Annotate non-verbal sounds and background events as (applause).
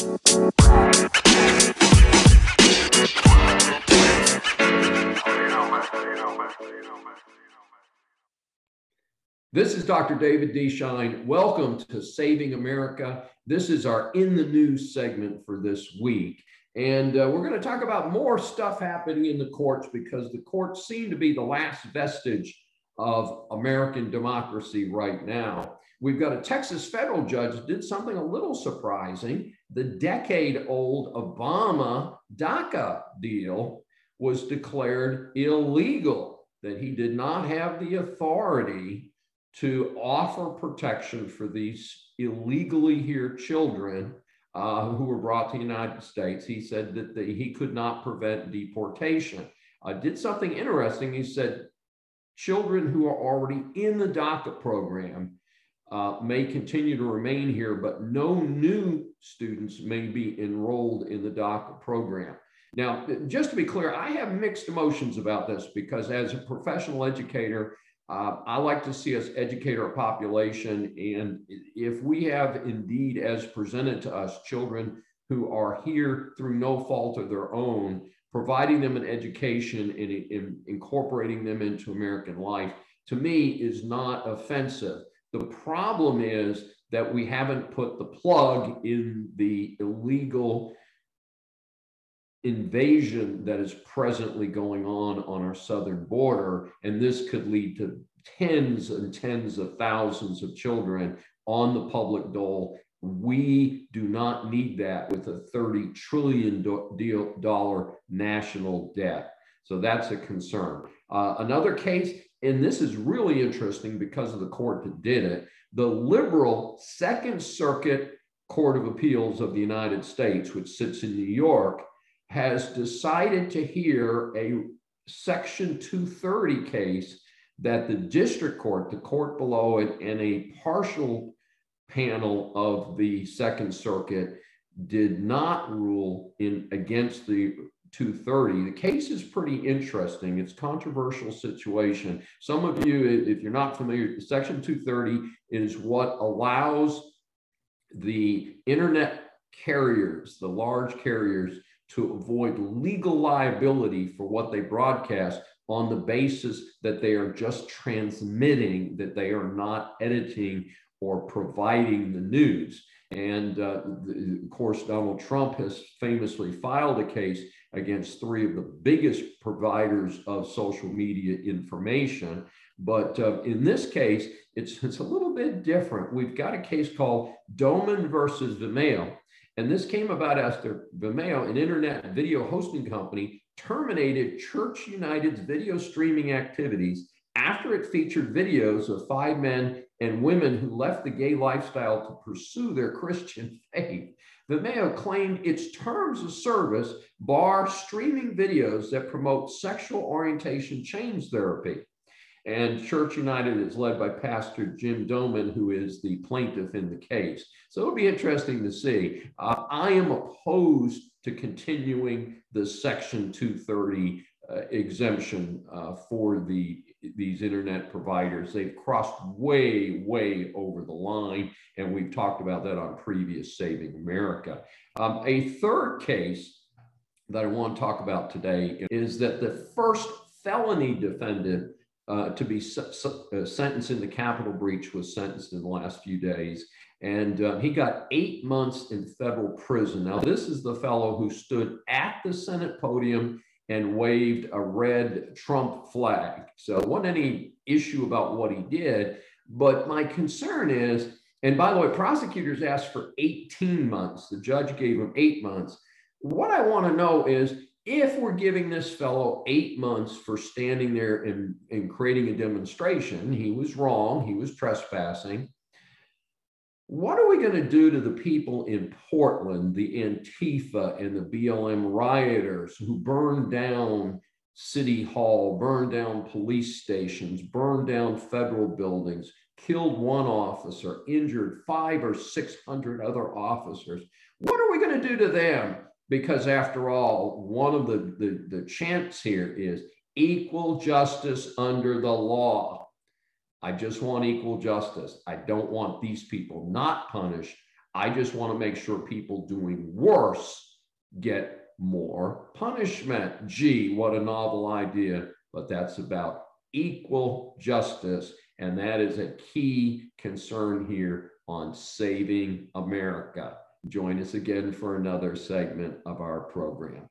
This is Dr. David D. Shein. Welcome to Saving America. This is our In the News segment for this week. And uh, we're going to talk about more stuff happening in the courts because the courts seem to be the last vestige of American democracy right now. We've got a Texas federal judge did something a little surprising. The decade old Obama DACA deal was declared illegal, that he did not have the authority to offer protection for these illegally here children uh, who were brought to the United States. He said that the, he could not prevent deportation. Uh, did something interesting. He said children who are already in the DACA program uh, may continue to remain here, but no new students may be enrolled in the DACA program. Now, just to be clear, I have mixed emotions about this because as a professional educator, uh, I like to see us educate our population. And if we have indeed, as presented to us, children who are here through no fault of their own, providing them an education and, and incorporating them into American life, to me is not offensive. The problem is that we haven't put the plug in the illegal invasion that is presently going on on our southern border. And this could lead to tens and tens of thousands of children on the public dole. We do not need that with a $30 trillion national debt. So that's a concern. Uh, another case, and this is really interesting because of the court that did it, the liberal Second Circuit Court of Appeals of the United States, which sits in New York, has decided to hear a Section 230 case that the district court, the court below it, and a partial panel of the Second Circuit did not rule in against the 230. The case is pretty interesting. It's controversial situation. Some of you, if you're not familiar, Section 230 is what allows the internet carriers, the large carriers, to avoid legal liability for what they broadcast on the basis that they are just transmitting, that they are not editing or providing the news. And uh, of course, Donald Trump has famously filed a case against three of the biggest providers of social media information. But uh, in this case, it's, it's a little bit different. We've got a case called Domen versus Vimeo. And this came about after Vimeo, an internet video hosting company, terminated Church United's video streaming activities after it featured videos of five men and women who left the gay lifestyle to pursue their Christian (laughs) faith. Vimeo claimed its terms of service bar streaming videos that promote sexual orientation change therapy. And Church United is led by Pastor Jim Domen, who is the plaintiff in the case. So it'll be interesting to see. Uh, I am opposed to continuing the Section 230 uh, exemption uh, for the these internet providers. They've crossed way, way over the line, and we've talked about that on previous Saving America. Um, a third case that I want to talk about today is that the first felony defendant uh, to be uh, sentenced in the Capitol breach was sentenced in the last few days. And uh, he got eight months in federal prison. Now, this is the fellow who stood at the Senate podium and waved a red Trump flag. So, it wasn't any issue about what he did. But my concern is, and by the way, prosecutors asked for 18 months. The judge gave him eight months. What I want to know is if we're giving this fellow eight months for standing there and, and creating a demonstration, he was wrong, he was trespassing. What are we going to do to the people in Portland, the Antifa and the BLM rioters who burned down City Hall, burned down police stations, burned down federal buildings, killed one officer, injured five or 600 other officers? What are we going to do to them? because after all, one of the, the, the chants here is equal justice under the law. I just want equal justice. I don't want these people not punished. I just want to make sure people doing worse get more punishment. Gee, what a novel idea. But that's about equal justice. And that is a key concern here on saving America. Join us again for another segment of our program.